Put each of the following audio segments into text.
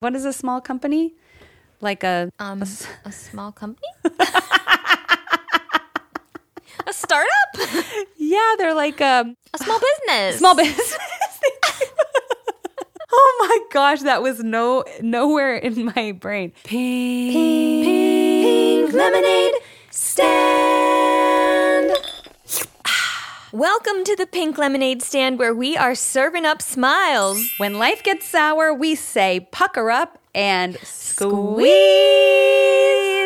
What is a small company? Like a, Um, a small company? a startup? yeah, they're like um, A small business? small business. oh my gosh, that was no nowhere in my brain. Pink, Pink, Pink lemonade stand. Welcome to the Pink Lemonade Stand where we are serving up smiles. When life gets sour, we say pucker up and squeeze,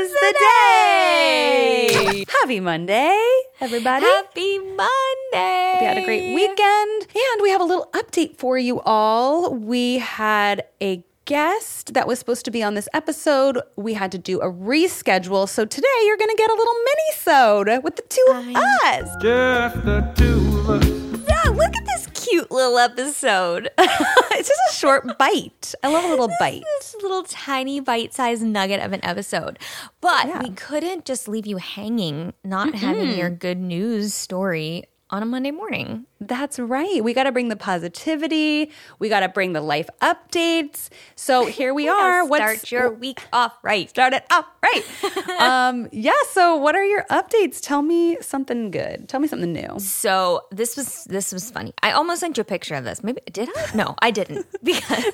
the day. Happy Monday, everybody. Happy Monday. We had a great weekend. And we have a little update for you all. We had a guest that was supposed to be on this episode. We had to do a reschedule. So today you're going to get a little mini-sode with the two of us. Just the two of us. Yeah, look at this cute little episode. it's just a short bite. I love a little bite. this little tiny bite-sized nugget of an episode. But Yeah. we couldn't just leave you hanging, not having your good news story on a Monday morning. That's right. We got to bring the positivity. We got to bring the life updates. So here we are. Start your week off right. start it off right? um, yeah. So what are your updates? Tell me something good. Tell me something new. So this was this was funny. I almost sent you a picture of this. Maybe did I? No, I didn't because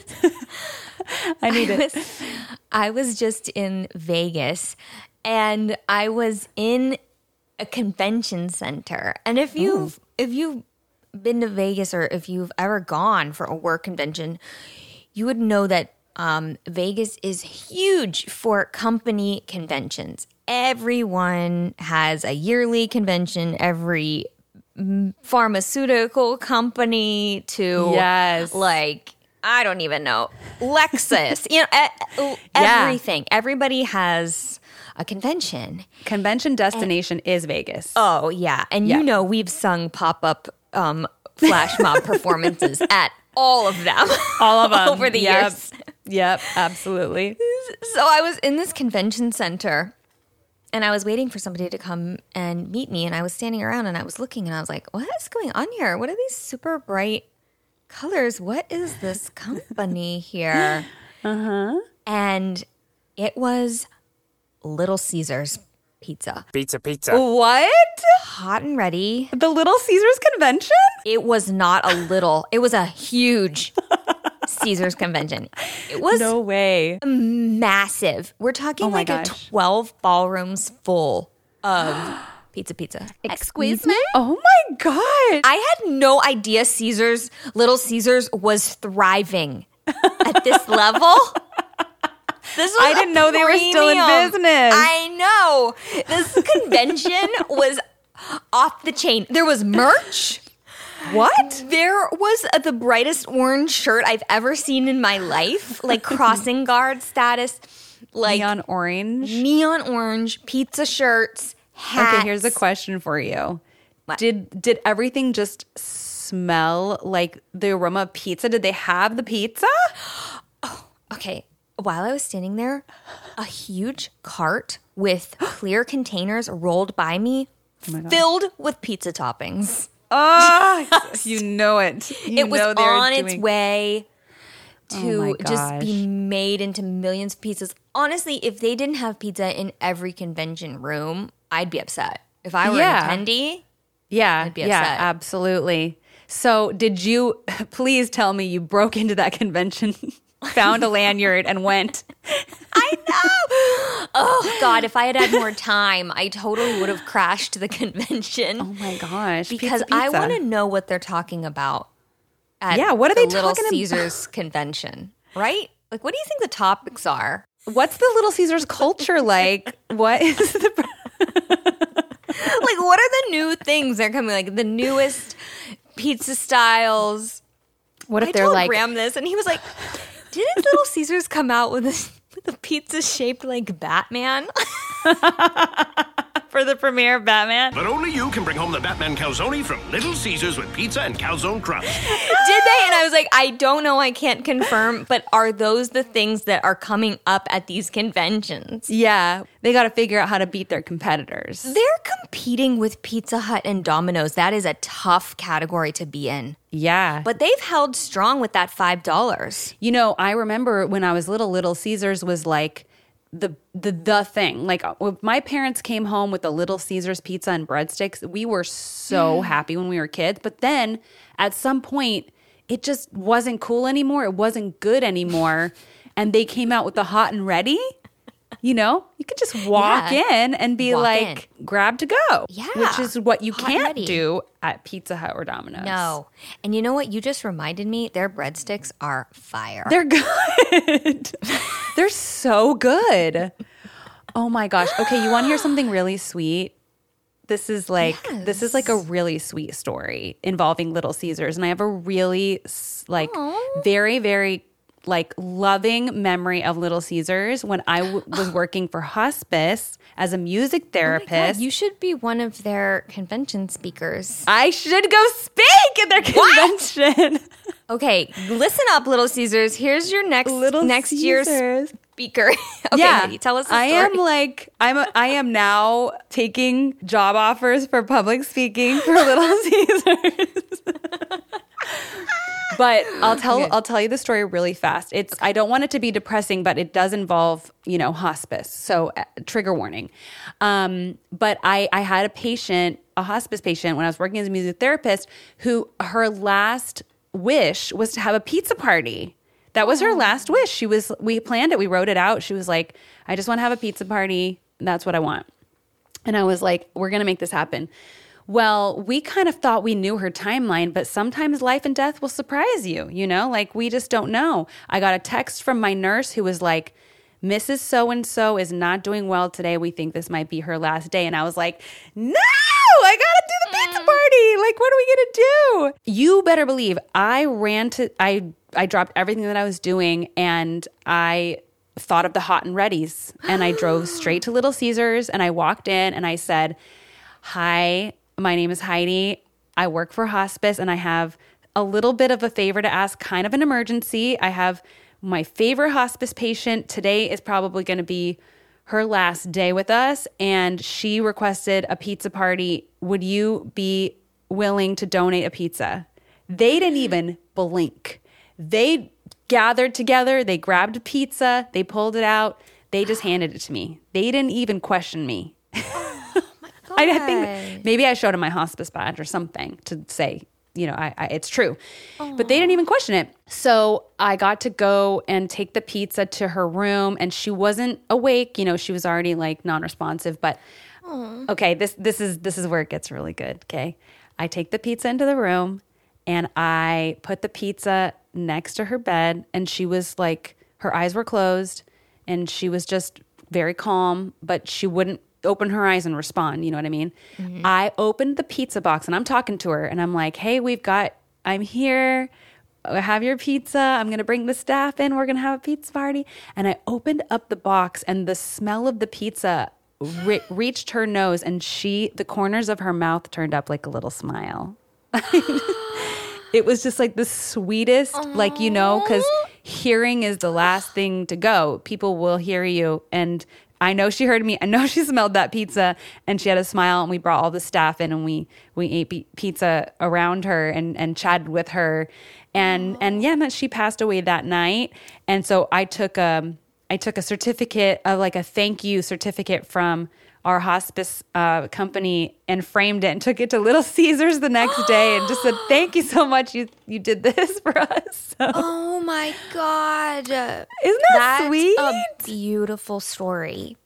I need I it. was, I was just in Vegas and I was in a convention center. And if you've if you've been to Vegas or if you've ever gone for a work convention, you would know that um, Vegas is huge for company conventions. Everyone has a yearly convention. Every pharmaceutical company to Yes. like I don't even know Lexus. you know, e- Yeah. everything. Everybody has a convention. Convention destination is Vegas. Oh yeah, and Yeah. you know we've sung pop up um, flash mob performances at all of them, All of them over the Yep. years. Yep, absolutely. So I was in this convention center. And I was waiting for somebody to come and meet me. And I was standing around and I was looking and I was like, what is going on here? What are these super bright colors? What is this company here? uh-huh. And it was Little Caesars pizza. Pizza, pizza. What? Hot and ready. The Little Caesars convention? It was not a little, it was a huge Caesars convention. It was No way. massive. We're talking Oh my like a 12 ballrooms full of pizza pizza. Excuse me? Oh my god. I had no idea Caesars, Little Caesars was thriving at this level. This I a didn't know they were still in business. I know. This convention was off the chain. There was merch. What? There was uh, the brightest orange shirt I've ever seen in my life, like crossing guard status, like Neon orange. neon orange pizza shirts. Hats. Okay, here's a question for you. What? Did did everything just smell like the aroma of pizza? Did they have the pizza? Oh, Okay, while I was standing there, a huge cart with clear containers rolled by me, oh filled with pizza toppings. Oh, you know it. You it was on its way Oh to my just be made into millions of pieces. Honestly, if they didn't have pizza in every convention room, I'd be upset. If I were Yeah. an attendee, Yeah, be yeah, absolutely. So, did you please tell me you broke into that convention, found a lanyard, and went? I know. oh God, if I had had more time, I totally would have crashed the convention. Oh my gosh! because pizza, I want to know what they're talking about. At Yeah, what are the they Little talking about? Caesars convention? Right? Like, what do you think the topics are? What's the Little Caesars culture like? what is the? like, what are the new things they're coming? Like the newest pizza styles. What if I they're told like? Graham this, and he was like, "Didn't Little Caesars come out with a, with a pizza shaped like Batman?" for the premiere of Batman. But only you can bring home the Batman calzone from Little Caesars with pizza and calzone crust. Did they? And I was like, I don't know. I can't confirm. But are those the things that are coming up at these conventions? Yeah, they got to figure out how to beat their competitors. They're competing with Pizza Hut and Domino's. That is a tough category to be in. Yeah. But they've held strong with that $5. You know, I remember when I was little, Little Caesars was like the the the thing. Like uh, my parents came home with the Little Caesars pizza and breadsticks, we were so happy when we were kids. But then at some point, it just wasn't cool anymore. It wasn't good anymore, and they came out with the hot and ready. You know, you could just walk Yeah. in and be Walk like, grab to go. Yeah. Which is what you Hot can't do at Pizza Hut or Domino's. No. And you know what? You just reminded me their breadsticks are fire. They're good. They're so good. Oh my gosh. Okay, you want to hear something really sweet? This is like this is like a really sweet story involving Little Caesars and I have a really like very very like loving memory of Little Caesars when I w- was working for hospice as a music Oh therapist. God, you should be one of their convention speakers. I should go speak at their convention. Okay, listen up, Little Caesars. Here's your next Little next year's speaker. okay, Heidi, tell us. I am like I'm a, I am now taking job offers for public speaking for Little Caesars. But I'll tell I'll tell you the story really fast. It's I don't want it to be depressing, but it does involve you know hospice. So uh, trigger warning. Um, but I I had a patient, a hospice patient, when I was working as a music therapist, who her last wish was to have a pizza party. That was her last wish. She was we planned it, we wrote it out. She was like, I just want to have a pizza party. That's what I want. And I was like, we're going to make this happen. Well, we kind of thought we knew her timeline, but sometimes life and death will surprise you, you know? Like we just don't know. I got a text from my nurse who was like, Mrs. So and so is not doing well today. We think this might be her last day. And I was like, no, I gotta do the pizza mm-hmm. party. Like, what are we gonna do? You better believe I ran to, I, I dropped everything that I was doing and I thought of the hot and readies and I drove straight to Little Caesars and I walked in and I said, Hi, my name is Heidi. I work for hospice and I have a little bit of a favor to ask, kind of an emergency. I have my favorite hospice patient. Today is probably going to be her last day with us and she requested a pizza party. Would you be willing to donate a pizza? They didn't even blink. They gathered together, they grabbed a pizza, they pulled it out, they just handed it to me. They didn't even question me. I, I think maybe I showed him my hospice badge or something to say, you know, I, I, it's true. But they didn't even question it. So I got to go and take the pizza to her room, and she wasn't awake. You know, she was already like non-responsive. But okay, this this is this is where it gets really good. Okay, I take the pizza into the room, and I put the pizza next to her bed, and she was like, her eyes were closed, and she was just very calm, but she wouldn't open her eyes and respond. You know what I mean? Mm-hmm. I opened the pizza box and I'm talking to her and I'm like, hey, we've got, I'm here. I have your pizza. I'm going to bring the staff in. We're going to have a pizza party. And I opened up the box and the smell of the pizza re- reached her nose and she, the corners of her mouth turned up like a little smile. it was just like the sweetest, like, you know, because hearing is the last thing to go. People will hear you. And I know she heard me. I know she smelled that pizza and she had a smile. And we brought all the staff in and we, we ate pizza around her and, and chatted with her. And, and yeah, and she passed away that night. And so I took, um, I took a certificate of like a thank you certificate from our hospice uh, company and framed it and took it to Little Caesars the next day and just said, "Thank you so much. You you did this for us." So, Oh my god! Isn't that That's sweet? A beautiful story.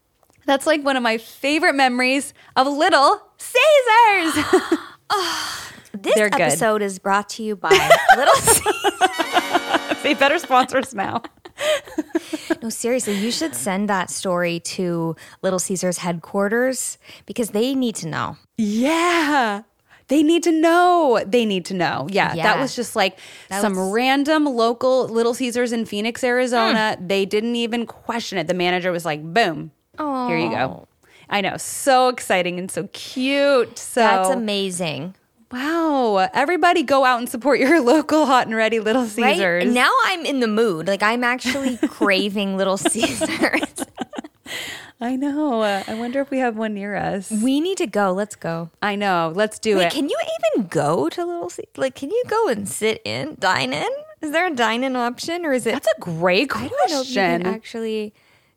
that's like one of my favorite memories of Little Caesars. This episode is brought to you by Little Caesars. they better sponsor us now. No, seriously, you should send that story to Little Caesars headquarters because they need to know. Yeah. They need to know. They need to know. Yeah. That was just like That some was- random local Little Caesars in Phoenix, Arizona. Hmm. They didn't even question it. The manager was like, boom, here you go. I know. So exciting and so cute. So That's amazing. Wow. Everybody go out and support your local hot and ready Little Caesars. Right? Now I'm in the mood. Like I'm actually craving Little Caesars. I know. I wonder if we have one near us. we need to go. Let's go. I know. Let's do Wait, it. can you even go to Little Caesars? Like, can you go and sit in, dine in? Is there a dine in option or is it? That's a great I don't know if you can question. actually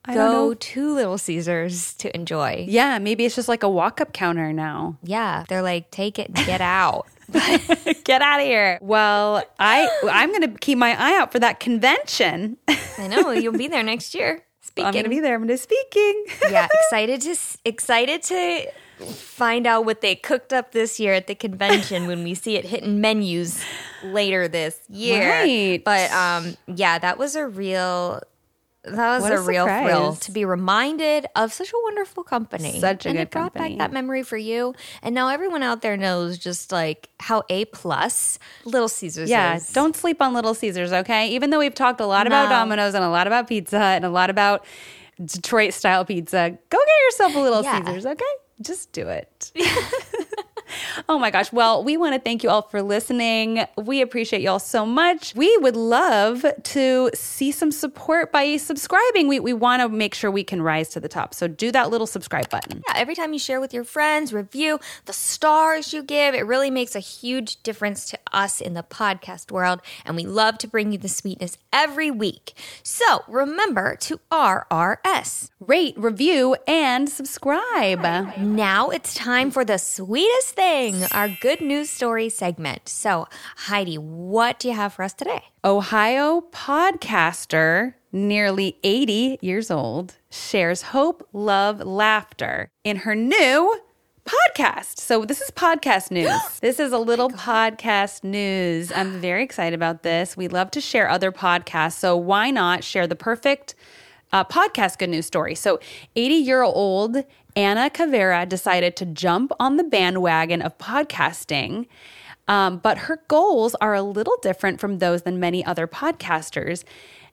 I go to Little Caesars to enjoy. Yeah, maybe it's just like a walk up counter now. Yeah, they're like, take it and get out. Get out of here. Well, I I'm going to keep my eye out for that convention. I know you'll be there next year. Speaking, I'm going to be there. I'm going to speaking. yeah, excited to excited to find out what they cooked up this year at the convention when we see it hitting menus later this year. Right. But um, yeah, that was a real. That was What a, a real thrill to be reminded of such a wonderful company. Such a and good it brought company. back that memory for you. And now everyone out there knows just like how A plus Little Caesars Yeah, is. don't sleep on Little Caesars, okay? Even though we've talked a lot about Domino's and a lot about pizza and a lot about Detroit style pizza, go get yourself a Little Yeah. Caesars, okay? Just do it. oh my gosh. Well, we want to thank you all for listening. We appreciate y'all so much. We would love to see some support by subscribing. We, we want to make sure we can rise to the top. So do that little subscribe button. Yeah, every time you share with your friends, review the stars you give, it really makes a huge difference to us in the podcast world. And we love to bring you the sweetness every week. So remember to RRS. Rate, review, and subscribe. Now it's time for the sweetest thing, our good news story segment. So, Heidi, what do you have for us today? Ohio podcaster, nearly 80 years old, shares hope, love, laughter in her new podcast. So, this is podcast news. this is a little podcast news. I'm very excited about this. We love to share other podcasts. So, why not share the perfect uh, podcast good news story? So, 80 year old Anna Cavera decided to jump on the bandwagon of podcasting. Um, but her goals are a little different from those than many other podcasters.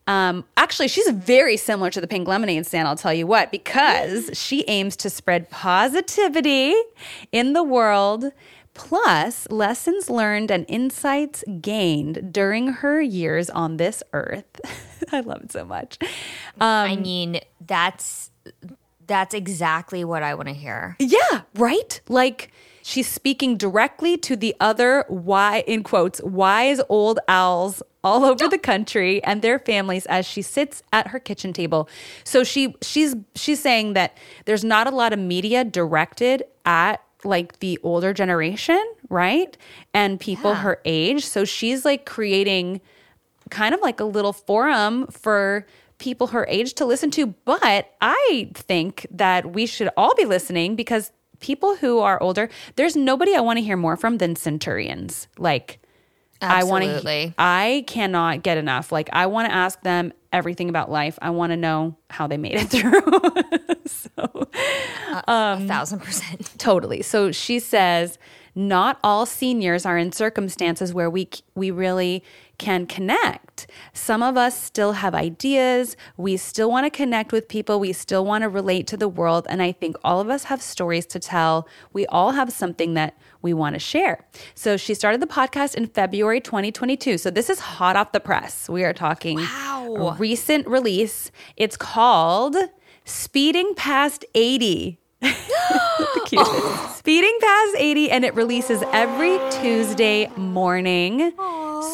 Um, actually, she's very similar to the Pink Lemonade stand, I'll tell you what, because she aims to spread positivity in the world, plus lessons learned and insights gained during her years on this earth. I love it so much. I mean, that's that's exactly what I want to hear. Yeah, right? Like she's speaking directly to the other wise in quotes wise old owls all over the country and their families as she sits at her kitchen table. So she she's she's saying that there's not a lot of media directed at like the older generation, right? And people Yeah. her age. So she's like creating kind of like a little forum for people her age to listen to. But I think that we should all be listening because people who are older, there's nobody I want to hear more from than centurions. Like, I want to, Absolutely. I cannot get enough. Like, I want to ask them everything about life. I want to know how they made it through. so, a um, thousand percent. Totally. So she says, not all seniors are in circumstances where we we really can connect. Some of us still have ideas. We still want to connect with people. We still want to relate to the world. And I think all of us have stories to tell. We all have something that we want to share. So she started the podcast in February 2022. So this is hot off the press. We are talking Wow. recent release. It's called Speeding Past 80. The cutest. Speeding past 80 and it releases every Tuesday morning.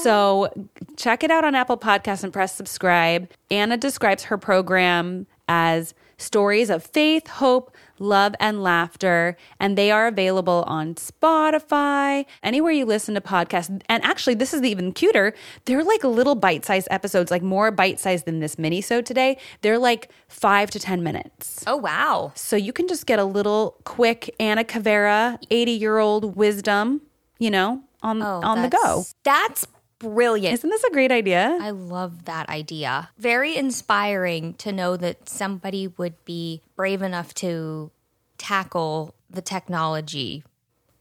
So check it out on Apple Podcasts and press subscribe. Anna describes her program as stories of faith, hope, love, and laughter. And they are available on Spotify, anywhere you listen to podcasts. And actually, this is even cuter. They're like little bite sized episodes, like more bite sized than this mini-sode today. They're like five to 10 minutes. Oh wow. So you can just get a little quick Anna Cavera, 80 year old wisdom, you know, on, Oh, on the go. that's- That's brilliant. Isn't this a great idea? I love that idea. Very inspiring to know that somebody would be brave enough to tackle the technology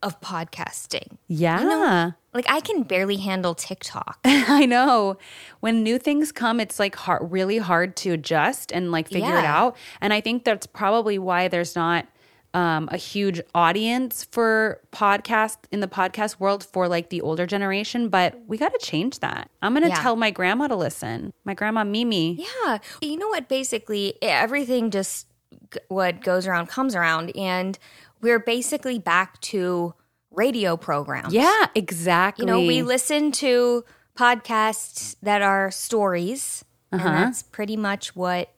of podcasting. yeah. Like I can barely handle TikTok. I know. When new things come, it's like hard, really hard to adjust and like figure it out. And I think that's probably why there's not um, a huge audience for podcast in the podcast world for like the older generation, but we got to change that. I'm going to Yeah. tell my grandma to listen. My grandma Mimi. Yeah. You know what? Basically, everything just g- what goes around comes around. And we're basically back to radio programs. Yeah, exactly. You know, we listen to podcasts that are stories. Uh-huh. And that's pretty much what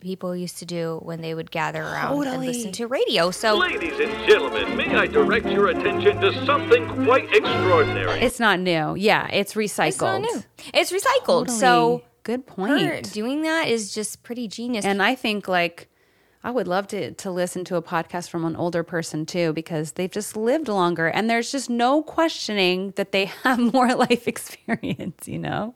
people used to do when they would gather around and listen to radio. So Ladies and gentlemen, may I direct your attention to something quite extraordinary? it's not new. Yeah, it's recycled. it's not new. It's recycled. Totally. So good her point. doing that is just pretty genius. And I think like I would love to to listen to a podcast from an older person too because they've just lived longer and there's just no questioning that they have more life experience, you know?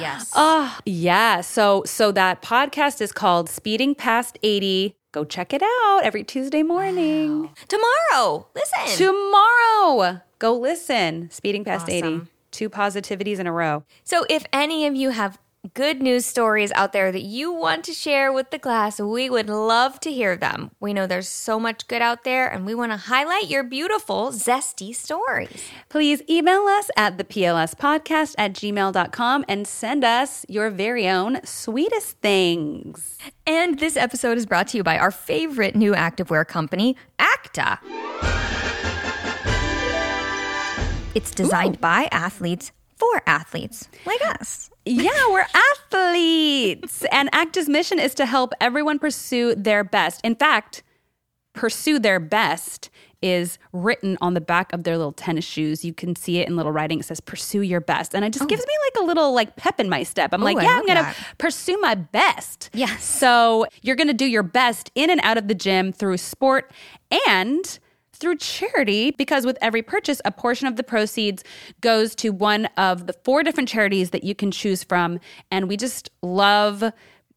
Yes. Oh, yeah. So so that podcast is called Speeding Past 80. Go check it out every Tuesday morning. Tomorrow. Listen. Tomorrow. Go listen. Speeding Past 80. Two positivities in a row. So, if any of you have good news stories out there that you want to share with the class, we would love to hear them. We know there's so much good out there, and we want to highlight your beautiful, zesty stories. Please email us at the PLS podcast at gmail.com and send us your very own sweetest things. And this episode is brought to you by our favorite new activewear company, Acta. It's designed by athletes for athletes like us. Yeah, we're athletes. and Acta's mission is to help everyone pursue their best. In fact, pursue their best is written on the back of their little tennis shoes. You can see it in little writing. It says pursue your best. And it just gives me like a little like pep in my step. I'm like, yeah, I'm going to that. pursue my best. Yes. So you're going to do your best in and out of the gym through sport and through charity because with every purchase, a portion of the proceeds goes to one of the four different charities that you can choose from. And we just love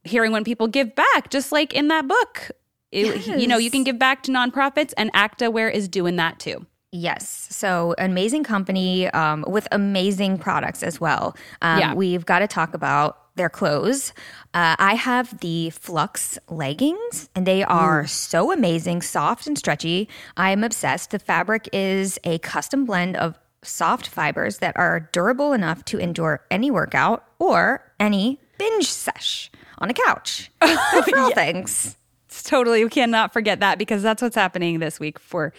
hearing when people give back, just like in that book. It- You know, you can give back to nonprofits, and ActaWear is doing that too. Yes. So, amazing company um, with amazing products as well. Um, Yeah. We've got to talk about their clothes. Uh, I have the Flux leggings, and they are so amazing, soft and stretchy. I am obsessed. The fabric is a custom blend of soft fibers that are durable enough to endure any workout or any binge sesh on a couch. Good for all things. It's totally, we cannot forget that because that's what's happening this week for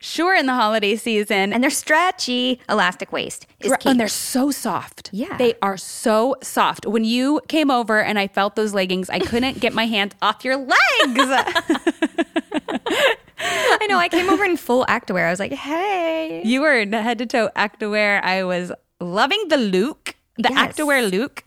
sure in the holiday season. And they're stretchy. Elastic waist is Right, key. And they're so soft. Yeah. They are so soft. When you came over and I felt those leggings, I couldn't get my hands off your legs. I know. I came over in full activewear. I was like, hey. you were head to toe activewear. I was loving the look. The Yes. activewear look.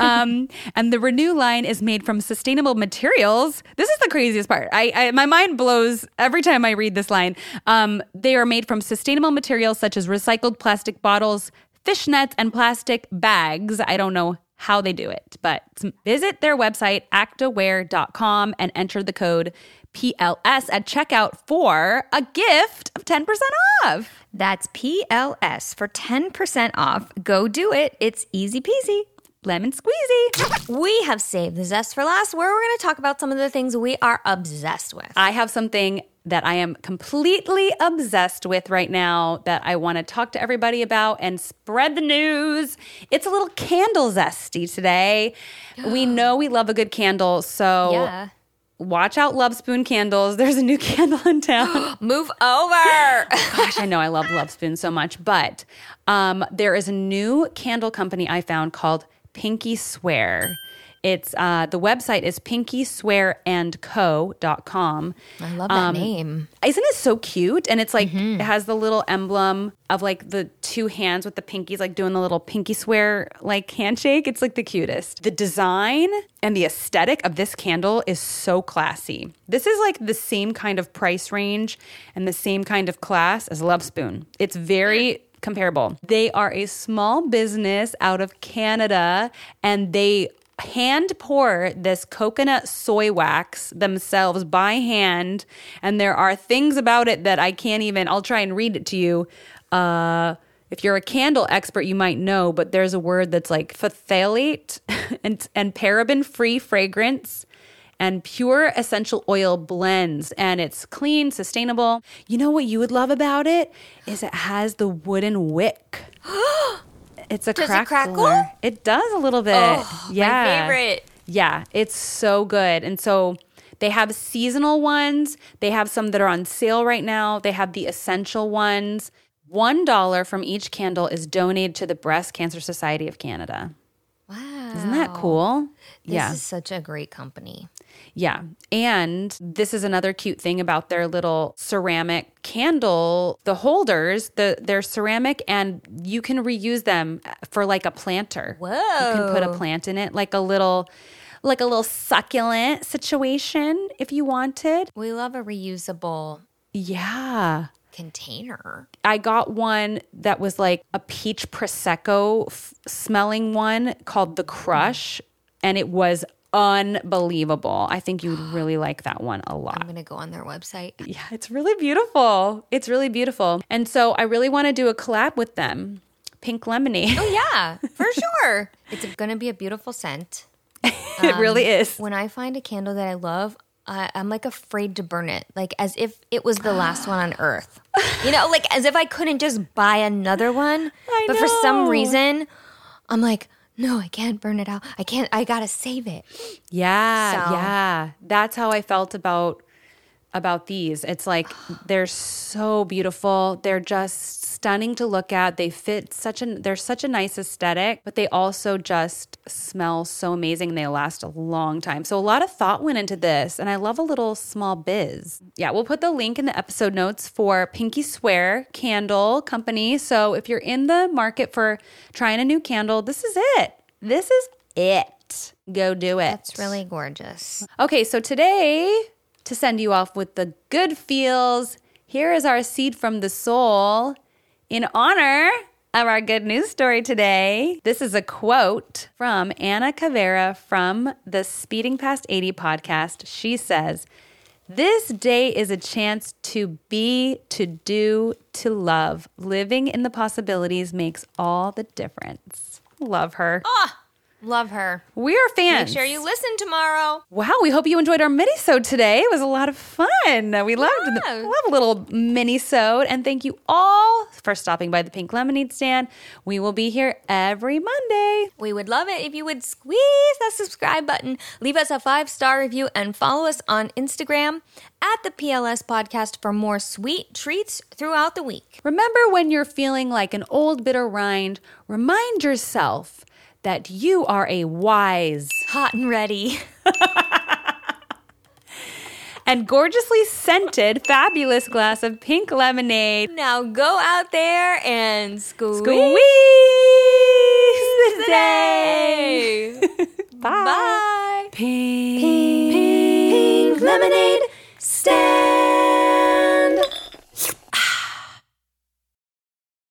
Um, and the Renew line is made from sustainable materials. This is the craziest part. I, I my mind blows every time I read this line. Um, they are made from sustainable materials such as recycled plastic bottles, fishnets, and plastic bags. I don't know how they do it, but visit their website, actawear.com, and enter the code PLS at checkout for a gift of 10% off. That's PLS for 10% off. Go do it. It's easy peasy. Lemon squeezy. We have saved the zest for last, where we're going to talk about some of the things we are obsessed with. I have something that I am completely obsessed with right now that I want to talk to everybody about and spread the news. It's a little candle zesty today. we know we love a good candle, so Yeah. Watch out, Love Spoon candles. There's a new candle in town. Move over. Gosh, I know I love Love Spoon so much, but um, there is a new candle company I found called Pinky Swear. It's uh, the website is pinkyswearandco.com. I love that um, name. Isn't it so cute? And it's like mm-hmm. it has the little emblem of like the two hands with the pinkies, like doing the little pinky swear like handshake. It's like the cutest. The design and the aesthetic of this candle is so classy. This is like the same kind of price range and the same kind of class as Love Spoon. It's very hmm. comparable. They are a small business out of Canada and they hand pour this coconut soy wax themselves by hand and there are things about it that I can't even I'll try and read it to you uh if you're a candle expert you might know but there's a word that's like phthalate and and paraben free fragrance and pure essential oil blends. And it's clean, sustainable. You know what you would love about it? Is it has the wooden wick. It's a Does it crackle? It does a little bit. Oh, my yeah. favorite. Yeah, it's so good. And so they have seasonal ones. They have some that are on sale right now. They have the essential ones. $1 from each candle is donated to the Breast Cancer Society of Canada. Wow. Isn't that cool? This yeah. is such a great company. Yeah. And this is another cute thing about their little ceramic candle, the holders, the they're ceramic and you can reuse them for like a planter. Whoa. You can put a plant in it, like a little like a little succulent situation if you wanted. We love a reusable Yeah. container. I got one that was like a peach prosecco f- smelling one called the Crush and it was unbelievable. I think you would really like that one a lot. I'm going to go on their website. Yeah, it's really beautiful. It's really beautiful. And so I really want to do a collab with them. Pink lemonade. Oh, yeah, for sure. It's going to be a beautiful scent. it really um, is. When I find a candle that I love, I, I'm like afraid to burn it, like as if it was the last one on earth. You know, like as if I couldn't just buy another one. I but for some reason, I'm like, no, I can't burn it out. I can't. I gotta save it. Yeah, So- yeah. That's how I felt about about these. It's like they're so beautiful. They're just stunning to look at. They fit such an they're such a nice aesthetic, but they also just smell so amazing. And they last a long time. So a lot of thought went into this, and I love a little small biz. Yeah, we'll put the link in the episode notes for Pinky Swear Candle Company. So if you're in the market for trying a new candle, this is it. This is it. Go do it. It's really gorgeous. Okay, so today, to send you off with the good feels, here is our seed from the soul in honor of our good news story today. This is a quote from Anna Cavera from the Speeding Past 80 podcast. She says, This day is a chance to be, to do, to love. Living in the possibilities makes all the difference. Love her. Ah, Love her. We are fans. Make sure you listen tomorrow. Wow, we hope you enjoyed our mini-sode today. It was a lot of fun. We loved the love a little mini-sode. And thank you all for stopping by the Pink Lemonade stand. We will be here every Monday. We would love it if you would squeeze that subscribe button, leave us a five star review, and follow us on Instagram at the PLS Podcast for more sweet treats throughout the week. Remember when you're feeling like an old bitter rind, remind yourself that you are a wise Hot and ready. and gorgeously scented fabulous glass of pink lemonade. Now go out there and squeeze, Squeeze the day. Bye. Bye. Pink, Pink pink lemonade.